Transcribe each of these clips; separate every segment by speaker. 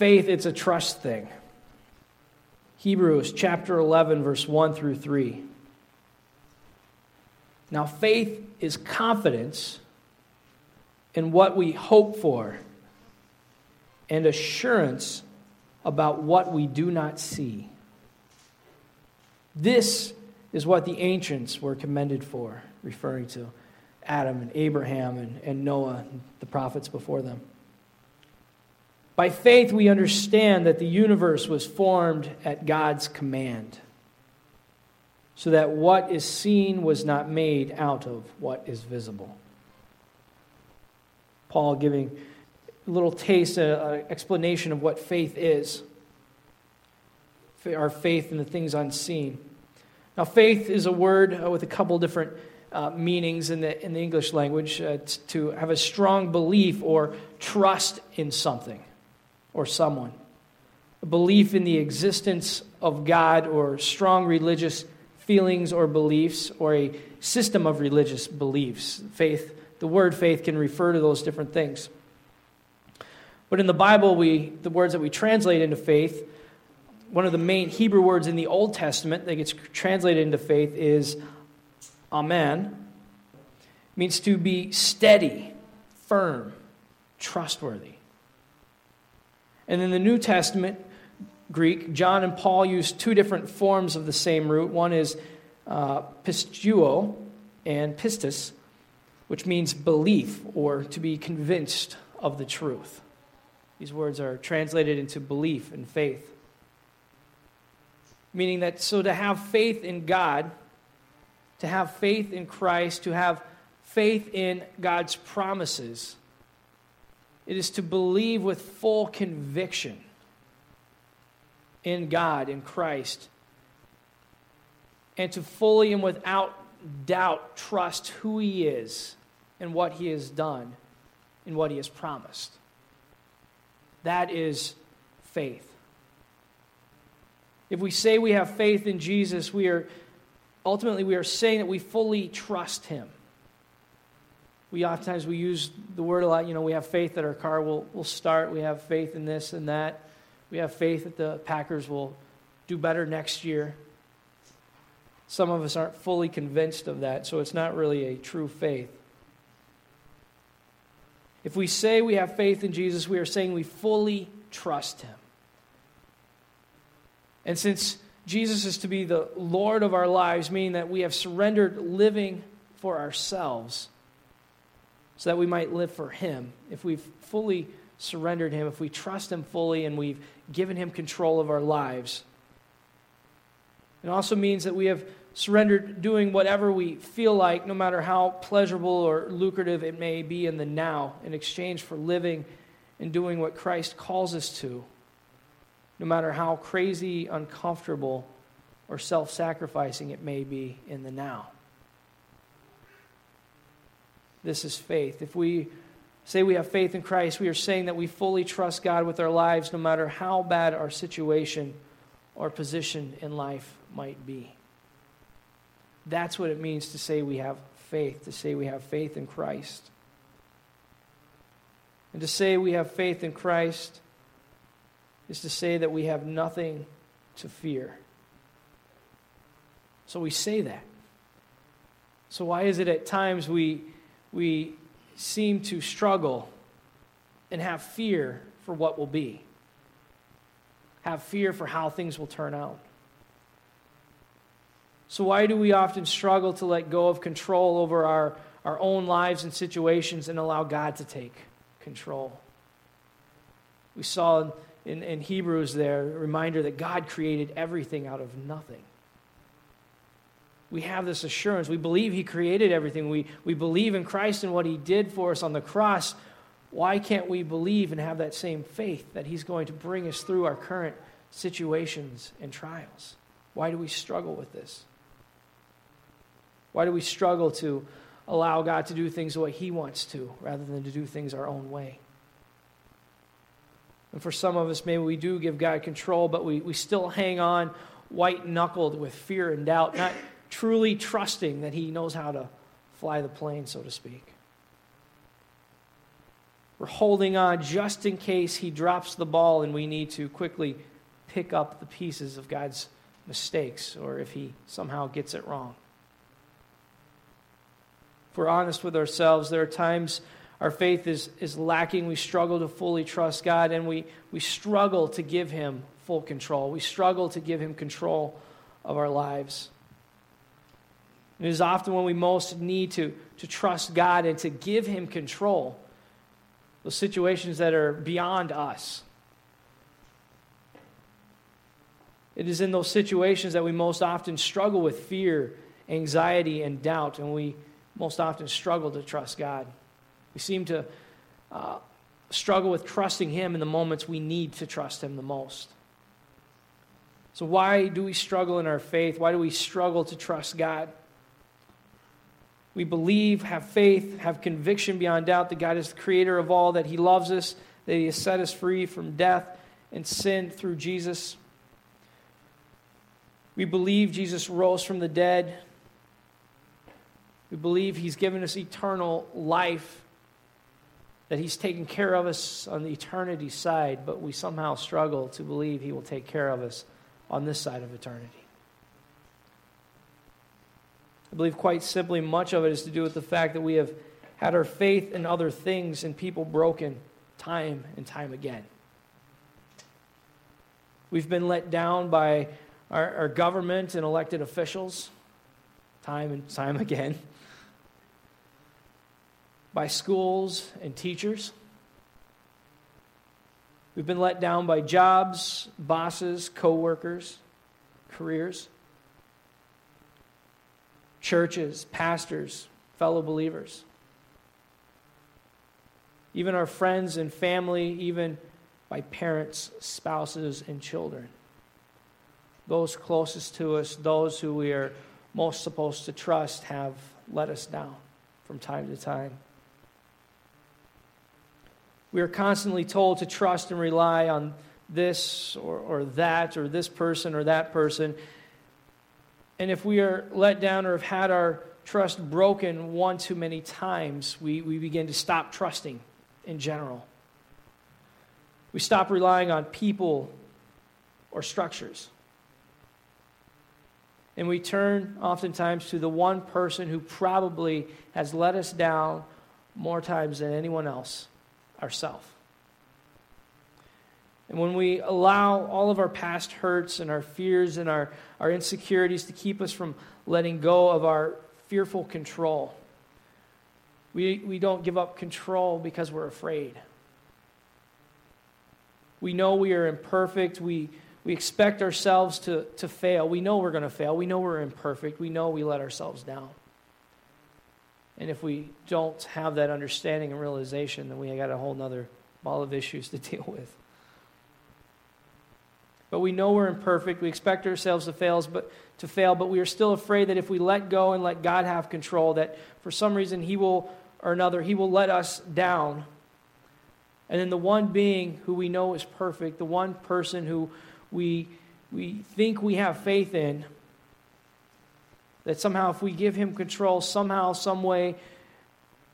Speaker 1: faith, it's a trust thing. Hebrews chapter 11, verse 1 through 3. Now, faith is confidence in what we hope for and assurance about what we do not see. This is what the ancients were commended for, referring to Adam and Abraham and, and Noah, the prophets before them. By faith, we understand that the universe was formed at God's command, so that what is seen was not made out of what is visible. Paul giving a little taste, an explanation of what faith is our faith in the things unseen. Now, faith is a word with a couple different uh, meanings in the, in the English language uh, to have a strong belief or trust in something or someone. A belief in the existence of God or strong religious feelings or beliefs or a system of religious beliefs. Faith, the word faith can refer to those different things. But in the Bible, we, the words that we translate into faith, one of the main Hebrew words in the Old Testament that gets translated into faith is amen. It means to be steady, firm, trustworthy. And in the New Testament, Greek, John and Paul use two different forms of the same root. One is uh, pisteuo and pistis, which means belief or to be convinced of the truth. These words are translated into belief and faith. Meaning that, so to have faith in God, to have faith in Christ, to have faith in God's promises, it is to believe with full conviction in God, in Christ, and to fully and without doubt trust who He is and what He has done and what He has promised. That is faith. If we say we have faith in Jesus, we are ultimately we are saying that we fully trust Him we oftentimes we use the word a lot you know we have faith that our car will, will start. We have faith in this and that. We have faith that the packers will do better next year. Some of us aren't fully convinced of that so it's not really a true faith. If we say we have faith in jesus we are saying we fully trust him. And since jesus is to be the lord of our lives meaning that we have surrendered living for ourselves so that we might live for Him. If we've fully surrendered Him, if we trust Him fully and we've given Him control of our lives, it also means that we have surrendered doing whatever we feel like, no matter how pleasurable or lucrative it may be in the now, in exchange for living and doing what Christ calls us to, no matter how crazy, uncomfortable, or self sacrificing it may be in the now. This is faith. If we say we have faith in Christ, we are saying that we fully trust God with our lives, no matter how bad our situation or position in life might be. That's what it means to say we have faith, to say we have faith in Christ. And to say we have faith in Christ is to say that we have nothing to fear. So we say that. So, why is it at times we we seem to struggle and have fear for what will be, have fear for how things will turn out. So, why do we often struggle to let go of control over our, our own lives and situations and allow God to take control? We saw in, in Hebrews there a reminder that God created everything out of nothing we have this assurance. We believe He created everything. We, we believe in Christ and what He did for us on the cross. Why can't we believe and have that same faith that He's going to bring us through our current situations and trials? Why do we struggle with this? Why do we struggle to allow God to do things the way He wants to rather than to do things our own way? And for some of us, maybe we do give God control, but we, we still hang on white knuckled with fear and doubt, not truly trusting that He knows how to fly the plane, so to speak. we're holding on just in case he drops the ball and we need to quickly pick up the pieces of God's mistakes or if he somehow gets it wrong. If we're honest with ourselves, there are times our faith is, is lacking. We struggle to fully trust God, and we, we struggle to give Him full control. We struggle to give Him control of our lives. It is often when we most need to, to trust God and to give Him control, those situations that are beyond us. It is in those situations that we most often struggle with fear, anxiety, and doubt, and we most often struggle to trust God. We seem to uh, struggle with trusting Him in the moments we need to trust Him the most. So, why do we struggle in our faith? Why do we struggle to trust God? We believe, have faith, have conviction beyond doubt that God is the creator of all, that He loves us, that He has set us free from death and sin through Jesus. We believe Jesus rose from the dead. We believe He's given us eternal life that He's taken care of us on the eternity side, but we somehow struggle to believe He will take care of us on this side of eternity. I believe, quite simply, much of it is to do with the fact that we have had our faith in other things and people broken time and time again. We've been let down by our, our government and elected officials time and time again by schools and teachers. We've been let down by jobs, bosses, coworkers, careers, churches, pastors, fellow believers. Even our friends and family, even by parents, spouses, and children. Those closest to us, those who we are most supposed to trust, have let us down from time to time. We are constantly told to trust and rely on this or, or that or this person or that person. And if we are let down or have had our trust broken one too many times, we, we begin to stop trusting in general. We stop relying on people or structures. And we turn oftentimes to the one person who probably has let us down more times than anyone else ourselves. And when we allow all of our past hurts and our fears and our, our insecurities to keep us from letting go of our fearful control, we, we don't give up control because we're afraid. We know we are imperfect. We, we expect ourselves to, to fail. We know we're going to fail. We know we're imperfect. We know we let ourselves down. And if we don't have that understanding and realization, then we got a whole other ball of issues to deal with. But we know we're imperfect. We expect ourselves to fail, but to fail, but we are still afraid that if we let go and let God have control, that for some reason He will or another, He will let us down. And then the one being who we know is perfect, the one person who we, we think we have faith in, that somehow, if we give him control, somehow, some way,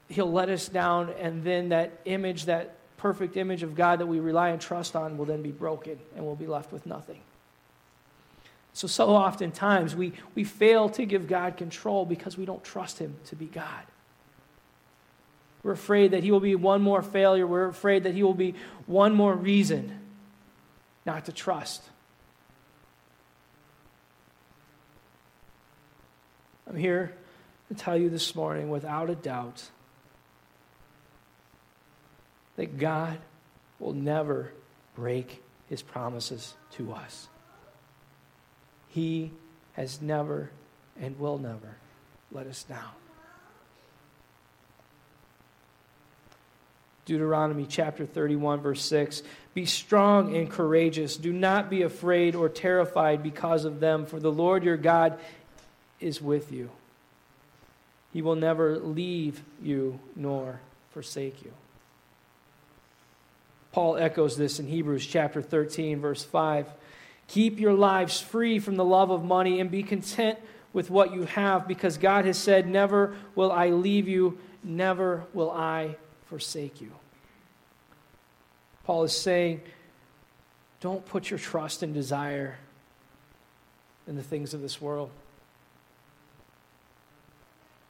Speaker 1: he'll let us down, and then that image, that perfect image of God that we rely and trust on, will then be broken, and we'll be left with nothing. So, so oftentimes, we, we fail to give God control because we don't trust him to be God. We're afraid that he will be one more failure. We're afraid that he will be one more reason not to trust. I'm here to tell you this morning without a doubt that God will never break his promises to us. He has never and will never let us down. Deuteronomy chapter 31, verse 6 Be strong and courageous. Do not be afraid or terrified because of them, for the Lord your God is with you. He will never leave you nor forsake you. Paul echoes this in Hebrews chapter 13, verse 5. Keep your lives free from the love of money and be content with what you have, because God has said, Never will I leave you, never will I forsake you. Paul is saying, don't put your trust and desire in the things of this world.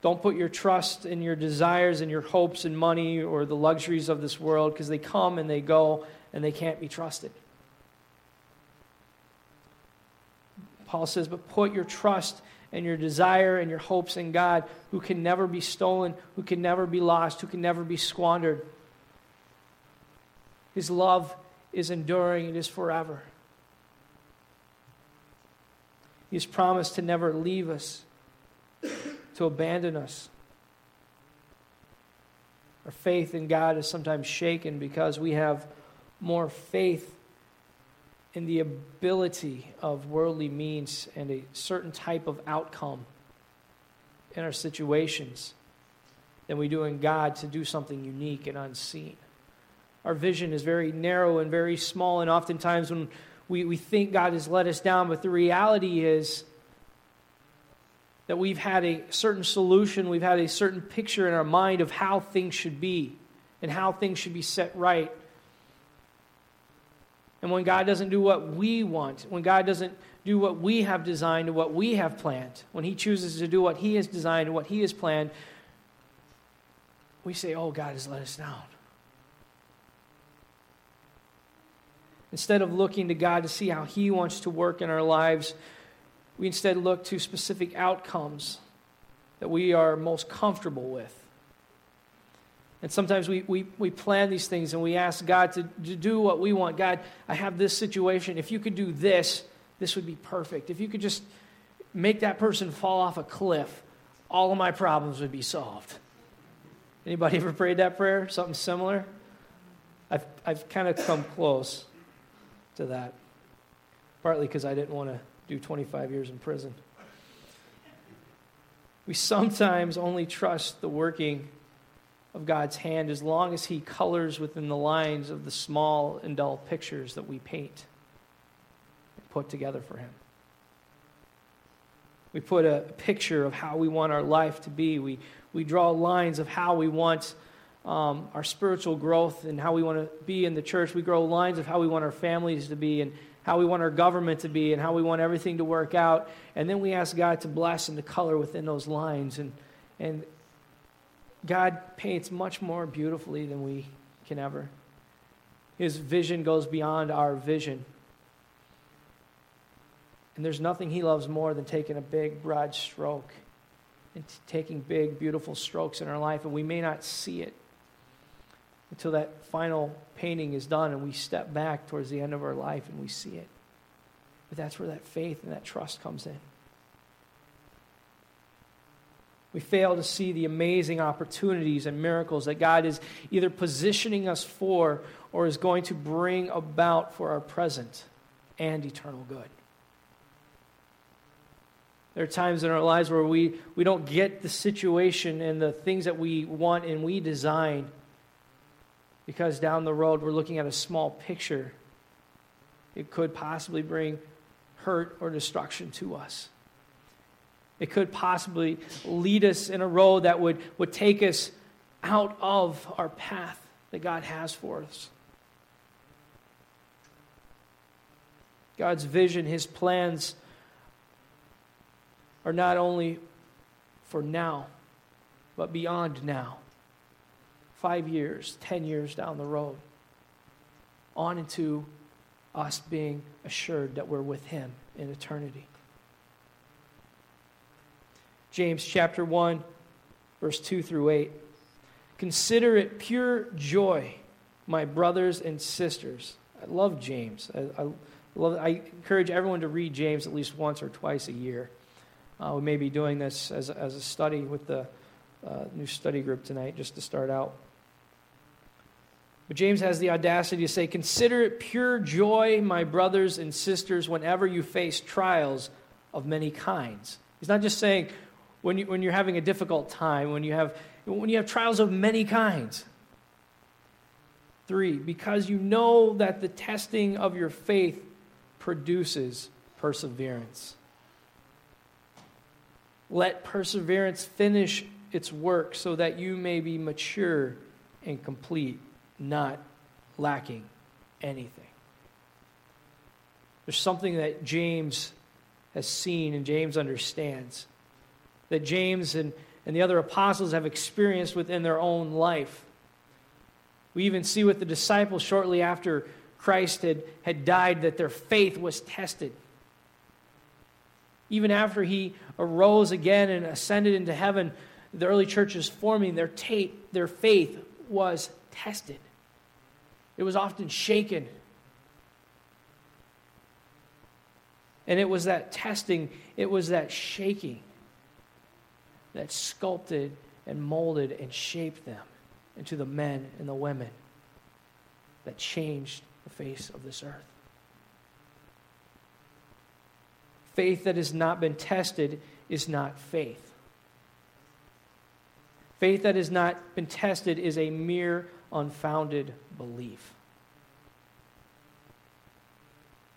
Speaker 1: Don't put your trust in your desires and your hopes in money or the luxuries of this world because they come and they go and they can't be trusted. Paul says, but put your trust and your desire and your hopes in God, who can never be stolen, who can never be lost, who can never be squandered. His love is enduring, it is forever. He has promised to never leave us, to abandon us. Our faith in God is sometimes shaken because we have more faith in the ability of worldly means and a certain type of outcome in our situations than we do in God to do something unique and unseen. Our vision is very narrow and very small, and oftentimes when we, we think God has let us down, but the reality is that we've had a certain solution, we've had a certain picture in our mind of how things should be and how things should be set right. And when God doesn't do what we want, when God doesn't do what we have designed and what we have planned, when He chooses to do what He has designed and what He has planned, we say, Oh, God has let us down. Instead of looking to God to see how He wants to work in our lives, we instead look to specific outcomes that we are most comfortable with. And sometimes we, we, we plan these things and we ask God to, to do what we want. God, I have this situation. If you could do this, this would be perfect. If you could just make that person fall off a cliff, all of my problems would be solved. Anybody ever prayed that prayer? Something similar? I've, I've kind of come close to that. Partly because I didn't want to do 25 years in prison. We sometimes only trust the working of God's hand as long as He colors within the lines of the small and dull pictures that we paint and put together for Him. We put a picture of how we want our life to be. We, we draw lines of how we want um, our spiritual growth and how we want to be in the church. We grow lines of how we want our families to be and how we want our government to be and how we want everything to work out. And then we ask God to bless and to color within those lines. And, and God paints much more beautifully than we can ever. His vision goes beyond our vision. And there's nothing he loves more than taking a big, broad stroke and t- taking big, beautiful strokes in our life. And we may not see it until that final painting is done and we step back towards the end of our life and we see it. But that's where that faith and that trust comes in. We fail to see the amazing opportunities and miracles that God is either positioning us for or is going to bring about for our present and eternal good. There are times in our lives where we, we don't get the situation and the things that we want and we design because down the road we're looking at a small picture. It could possibly bring hurt or destruction to us. It could possibly lead us in a road that would, would take us out of our path that God has for us. God's vision, His plans are not only for now, but beyond now five years, ten years down the road, on into us being assured that we're with Him in eternity. James chapter 1, verse 2 through 8. Consider it pure joy, my brothers and sisters. I love James. I, I, love, I encourage everyone to read James at least once or twice a year. Uh, we may be doing this as, as a study with the uh, new study group tonight, just to start out. But James has the audacity to say, Consider it pure joy, my brothers and sisters, whenever you face trials of many kinds. He's not just saying when, you, when you're having a difficult time, when you, have, when you have trials of many kinds. Three, because you know that the testing of your faith produces perseverance. Let perseverance finish its work so that you may be mature and complete, not lacking anything. There's something that James has seen and James understands, that James and, and the other apostles have experienced within their own life. We even see with the disciples shortly after Christ had, had died that their faith was tested. Even after he arose again and ascended into heaven, the early church is forming, their, tape, their faith was tested. It was often shaken. And it was that testing, it was that shaking that sculpted and molded and shaped them into the men and the women that changed the face of this earth. Faith that has not been tested is not faith. Faith that has not been tested is a mere unfounded belief.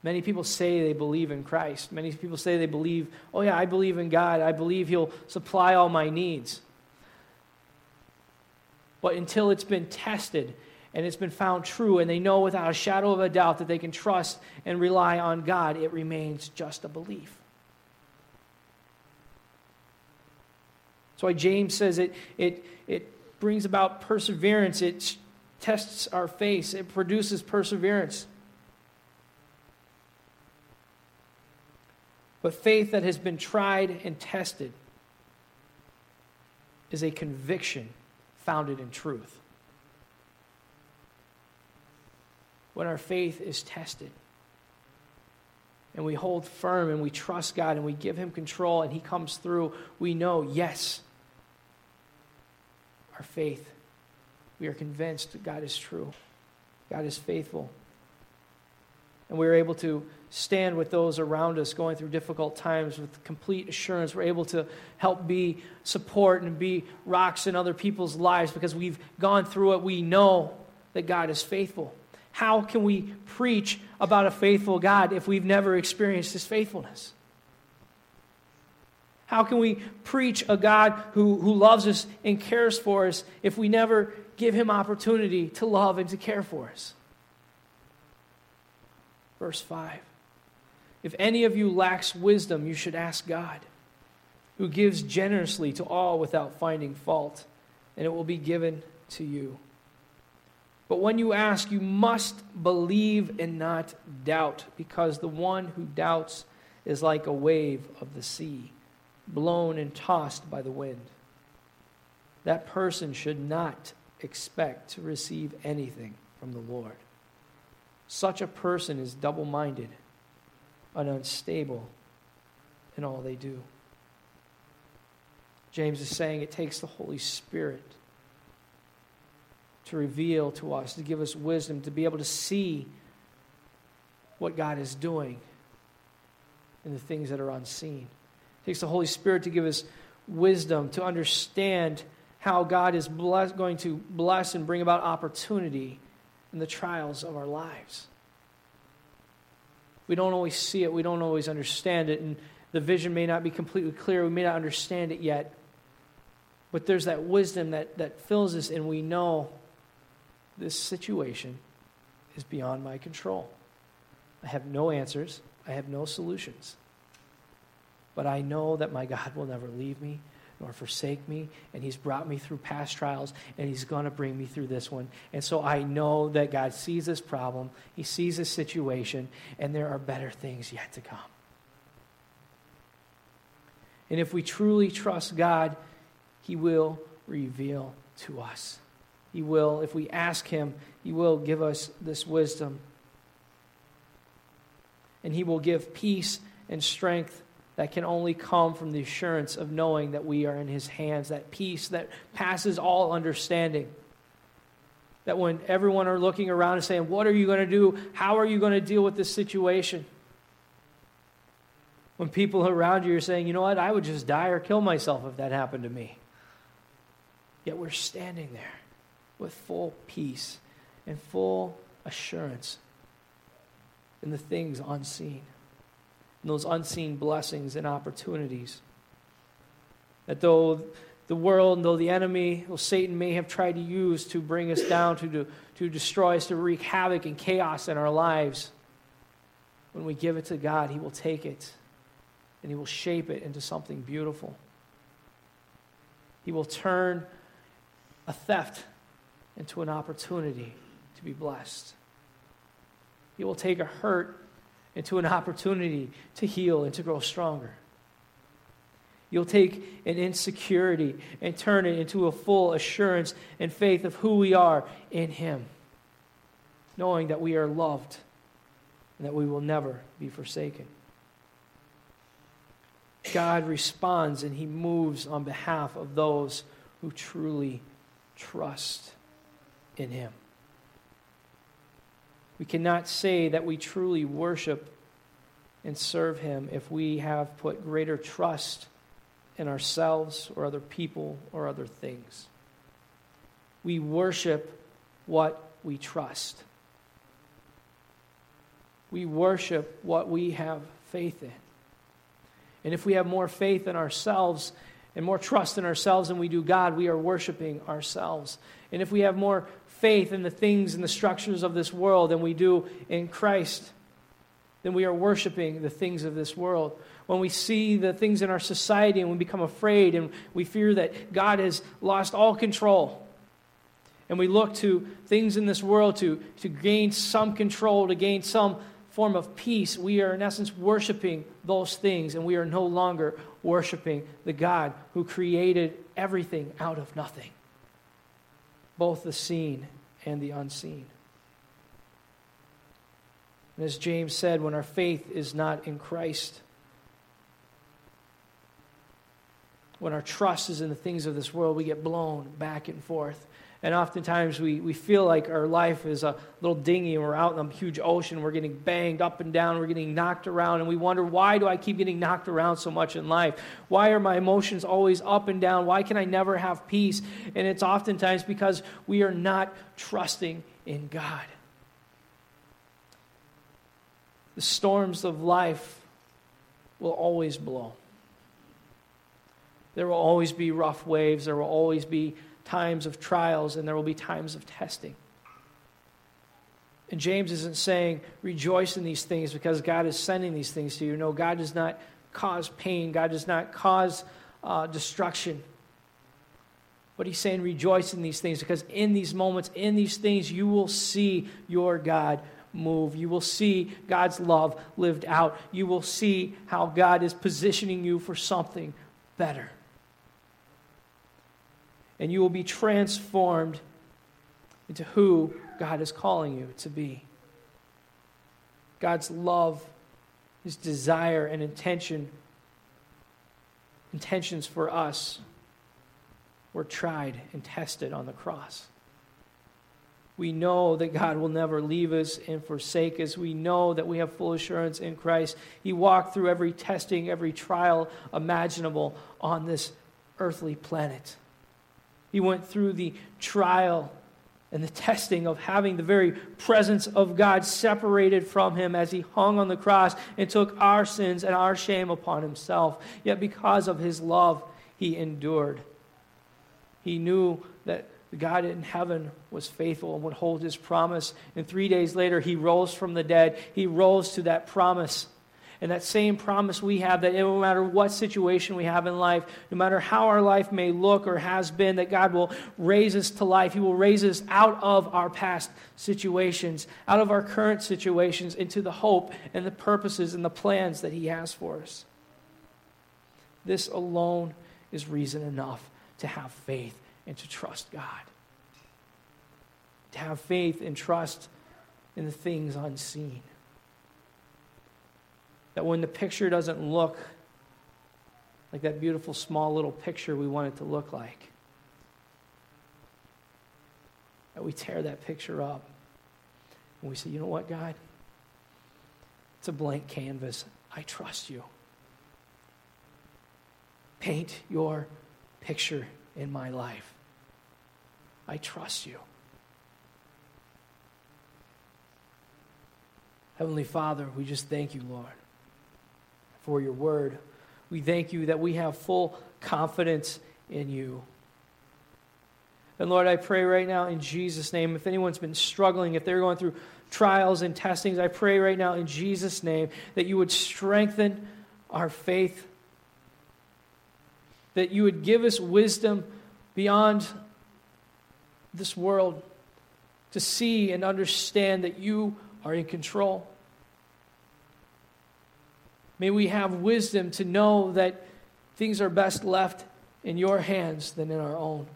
Speaker 1: Many people say they believe in Christ. Many people say they believe, oh, yeah, I believe in God. I believe He'll supply all my needs. But until it's been tested and it's been found true, and they know without a shadow of a doubt that they can trust and rely on God, it remains just a belief. That's why James says it, it, it brings about perseverance, it tests our faith, it produces perseverance. But faith that has been tried and tested is a conviction founded in truth. When our faith is tested and we hold firm and we trust God and we give Him control and He comes through, we know, yes, our faith, we are convinced that God is true, God is faithful. And we are able to stand with those around us going through difficult times with complete assurance. We're able to help be support and be rocks in other people's lives because we've gone through it. We know that God is faithful. How can we preach about a faithful God if we've never experienced his faithfulness? How can we preach a God who, who loves us and cares for us if we never give him opportunity to love and to care for us? Verse 5 If any of you lacks wisdom, you should ask God, who gives generously to all without finding fault, and it will be given to you. But when you ask, you must believe and not doubt, because the one who doubts is like a wave of the sea blown and tossed by the wind. That person should not expect to receive anything from the Lord. Such a person is double minded and unstable in all they do. James is saying it takes the Holy Spirit to reveal to us, to give us wisdom, to be able to see what God is doing in the things that are unseen. Takes the Holy Spirit to give us wisdom to understand how God is bless, going to bless and bring about opportunity in the trials of our lives. We don't always see it, we don't always understand it, and the vision may not be completely clear, we may not understand it yet. But there's that wisdom that, that fills us, and we know this situation is beyond my control. I have no answers, I have no solutions. But I know that my God will never leave me nor forsake me, and He's brought me through past trials, and He's going to bring me through this one. And so I know that God sees this problem, He sees this situation, and there are better things yet to come. And if we truly trust God, He will reveal to us. He will, if we ask Him, He will give us this wisdom. And He will give peace and strength that can only come from the assurance of knowing that we are in His hands, that peace that passes all understanding. That when everyone are looking around and saying, What are you going to do? How are you going to deal with this situation? When people around you are saying, You know what? I would just die or kill myself if that happened to me. Yet we're standing there with full peace and full assurance in the things unseen those unseen blessings and opportunities. That though the world, though the enemy, though Satan may have tried to use to bring us down, to, to, to destroy us, to wreak havoc and chaos in our lives, when we give it to God, He will take it and He will shape it into something beautiful. He will turn a theft into an opportunity to be blessed. He will take a hurt into an opportunity to heal and to grow stronger. You'll take an insecurity and turn it into a full assurance and faith of who we are in Him, knowing that we are loved and that we will never be forsaken. God responds and He moves on behalf of those who truly trust in Him. We cannot say that we truly worship and serve Him if we have put greater trust in ourselves or other people or other things. We worship what we trust. We worship what we have faith in. And if we have more faith in ourselves and more trust in ourselves than we do God, we are worshiping ourselves. And if we have more faith in the things and the structures of this world than we do in Christ, then we are worshiping the things of this world. When we see the things in our society and we become afraid and we fear that God has lost all control, and we look to things in this world to, to gain some control, to gain some form of peace, we are in essence worshiping those things, and we are no longer worshiping the God who created everything out of nothing, both the seen and the unseen. And as James said, when our faith is not in Christ, when our trust is in the things of this world, we get blown back and forth. And oftentimes we, we feel like our life is a little dinghy and we're out in a huge ocean. We're getting banged up and down. We're getting knocked around. And we wonder, why do I keep getting knocked around so much in life? Why are my emotions always up and down? Why can I never have peace? And it's oftentimes because we are not trusting in God. The storms of life will always blow. There will always be rough waves. There will always be times of trials and there will be times of testing. And James isn't saying rejoice in these things because God is sending these things to you. No, God does not cause pain, God does not cause uh, destruction. But he's saying rejoice in these things because in these moments, in these things, you will see your God move. You will see God's love lived out. You will see how God is positioning you for something better and you will be transformed into who God is calling you to be. God's love, his desire and intention intentions for us were tried and tested on the cross. We know that God will never leave us and forsake us. We know that we have full assurance in Christ. He walked through every testing, every trial imaginable on this earthly planet. He went through the trial and the testing of having the very presence of God separated from him as he hung on the cross and took our sins and our shame upon himself. Yet, because of his love, he endured. He knew that God in heaven was faithful and would hold his promise. And three days later, he rose from the dead. He rose to that promise. And that same promise we have that no matter what situation we have in life, no matter how our life may look or has been, that God will raise us to life. He will raise us out of our past situations, out of our current situations, into the hope and the purposes and the plans that He has for us. This alone is reason enough to have faith and to trust God. To have faith and trust in the things unseen that when the picture doesn't look like that beautiful small little picture we want it to look like, that we tear that picture up and we say, you know what, God? It's a blank canvas. I trust you. Paint your picture in my life. I trust you. Heavenly Father, we just thank you, Lord for your word. We thank you that we have full confidence in you. And Lord, I pray right now in Jesus' name, if anyone's been struggling, if they're going through trials and testings, I pray right now in Jesus' name that you would strengthen our faith, that you would give us wisdom beyond this world to see and understand that you are in control. May we have wisdom to know that things are best left in your hands than in our own.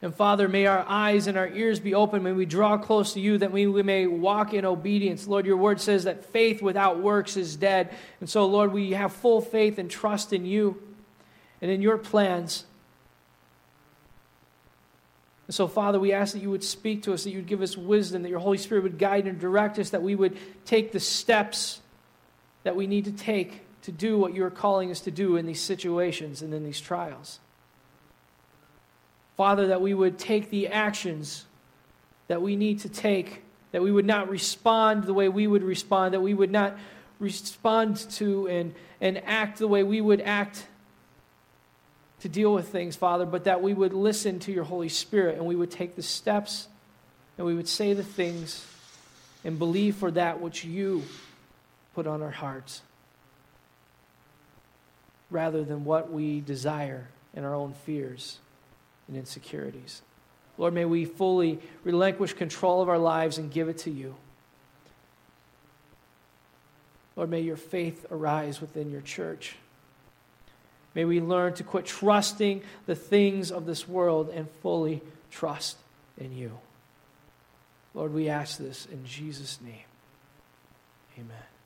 Speaker 1: And Father, may our eyes and our ears be open. May we draw close to you that we, we may walk in obedience. Lord, your word says that faith without works is dead. And so, Lord, we have full faith and trust in you and in your plans. And so, Father, we ask that you would speak to us, that you would give us wisdom, that your Holy Spirit would guide and direct us, that we would take the steps that we need to take to do what you are calling us to do in these situations and in these trials. Father, that we would take the actions that we need to take, that we would not respond the way we would respond, that we would not respond to and, and act the way we would act to deal with things, Father, but that we would listen to your Holy Spirit and we would take the steps and we would say the things and believe for that which you put on our hearts rather than what we desire in our own fears and insecurities. Lord, may we fully relinquish control of our lives and give it to you. Lord, may your faith arise within your church. May we learn to quit trusting the things of this world and fully trust in you. Lord, we ask this in Jesus' name. Amen.